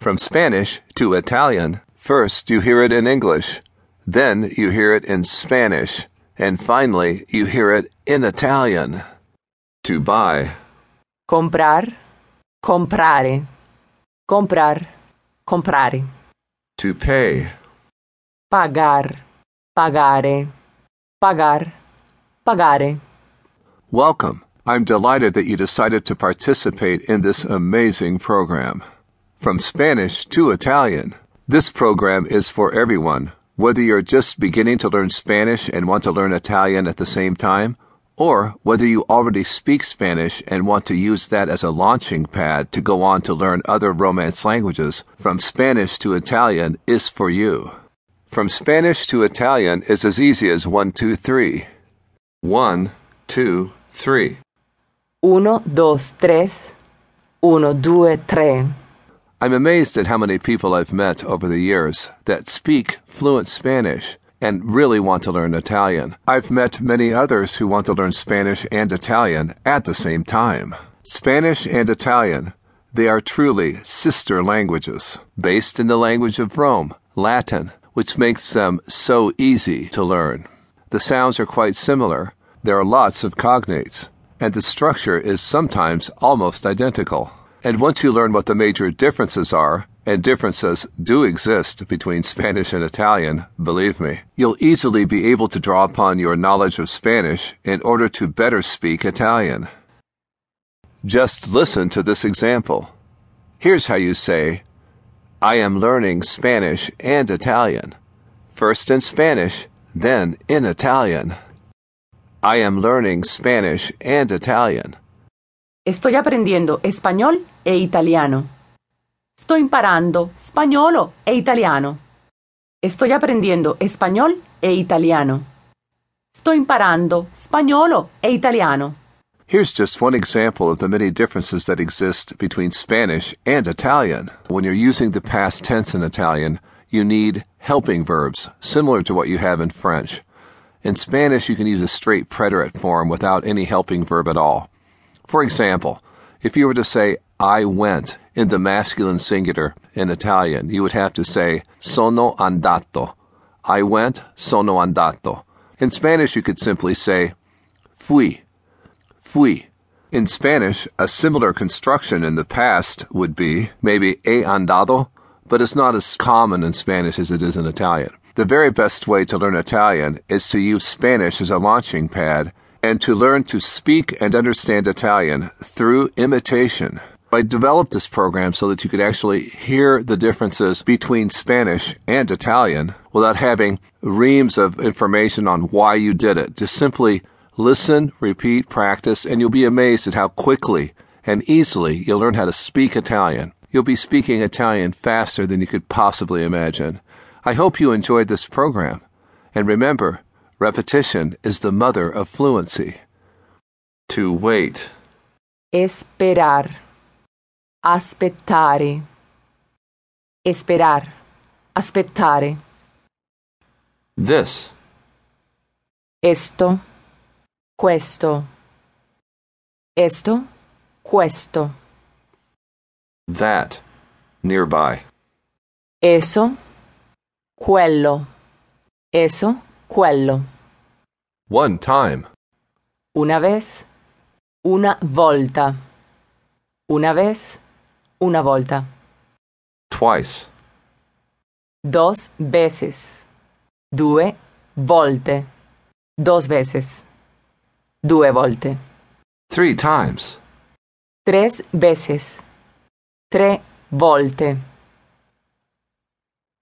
From Spanish to Italian, first you hear it in English, then you hear it in Spanish, and finally you hear it in Italian. To buy, comprar, comprare, comprar, comprare, to pay, pagar, pagare, pagar, pagare. Welcome. I'm delighted that you decided to participate in this amazing program. From Spanish to Italian, this program is for everyone, whether you're just beginning to learn Spanish and want to learn Italian at the same time, or whether you already speak Spanish and want to use that as a launching pad to go on to learn other Romance languages. From Spanish to Italian is for you. From Spanish to Italian is as easy as one, two, three. One, two, three. Uno, dos, tres. Uno, due, tre. I'm amazed at how many people I've met over the years that speak fluent Spanish and really want to learn Italian. I've met many others who want to learn Spanish and Italian at the same time. Spanish and Italian, they are truly sister languages, based in the language of Rome, Latin, which makes them so easy to learn. The sounds are quite similar. There are lots of cognates, and the structure is sometimes almost identical. And once you learn what the major differences are, and differences do exist between Spanish and Italian, believe me, you'll easily be able to draw upon your knowledge of Spanish in order to better speak Italian. Just listen to this example. Here's how you say, I am learning Spanish and Italian. First in Spanish, then in Italian. I am learning Spanish and Italian. Estoy aprendiendo español e italiano. Sto imparando spagnolo e italiano. Estoy aprendiendo español e italiano. Sto imparando spagnolo e italiano. Here's just one example of the many differences that exist between Spanish and Italian. When you're using the past tense in Italian, you need helping verbs, similar to what you have in French. In Spanish, you can use a straight preterite form without any helping verb at all. For example, if you were to say, I went in the masculine singular in Italian, you would have to say, sono andato. I went, sono andato. In Spanish, you could simply say, fui. Fui. In Spanish, a similar construction in the past would be maybe he andado, but it's not as common in Spanish as it is in Italian. The very best way to learn Italian is to use Spanish as a launching pad and to learn to speak and understand Italian through imitation. I developed this program so that you could actually hear the differences between Spanish and Italian without having reams of information on why you did it. Just simply listen, repeat, practice, and you'll be amazed at how quickly and easily you'll learn how to speak Italian. You'll be speaking Italian faster than you could possibly imagine. I hope you enjoyed this program. And remember, Repetition is the mother of fluency. To wait. Esperar. Aspettare. Esperar. Aspettare. This. Esto. Questo. Esto. Questo. That. Nearby. Eso. Quello. Eso quello. One time. Una vez, una volta. Una vez, una volta. Twice. Dos veces. Due volte. Dos veces. Due volte. Three times. Tres veces. Tre volte.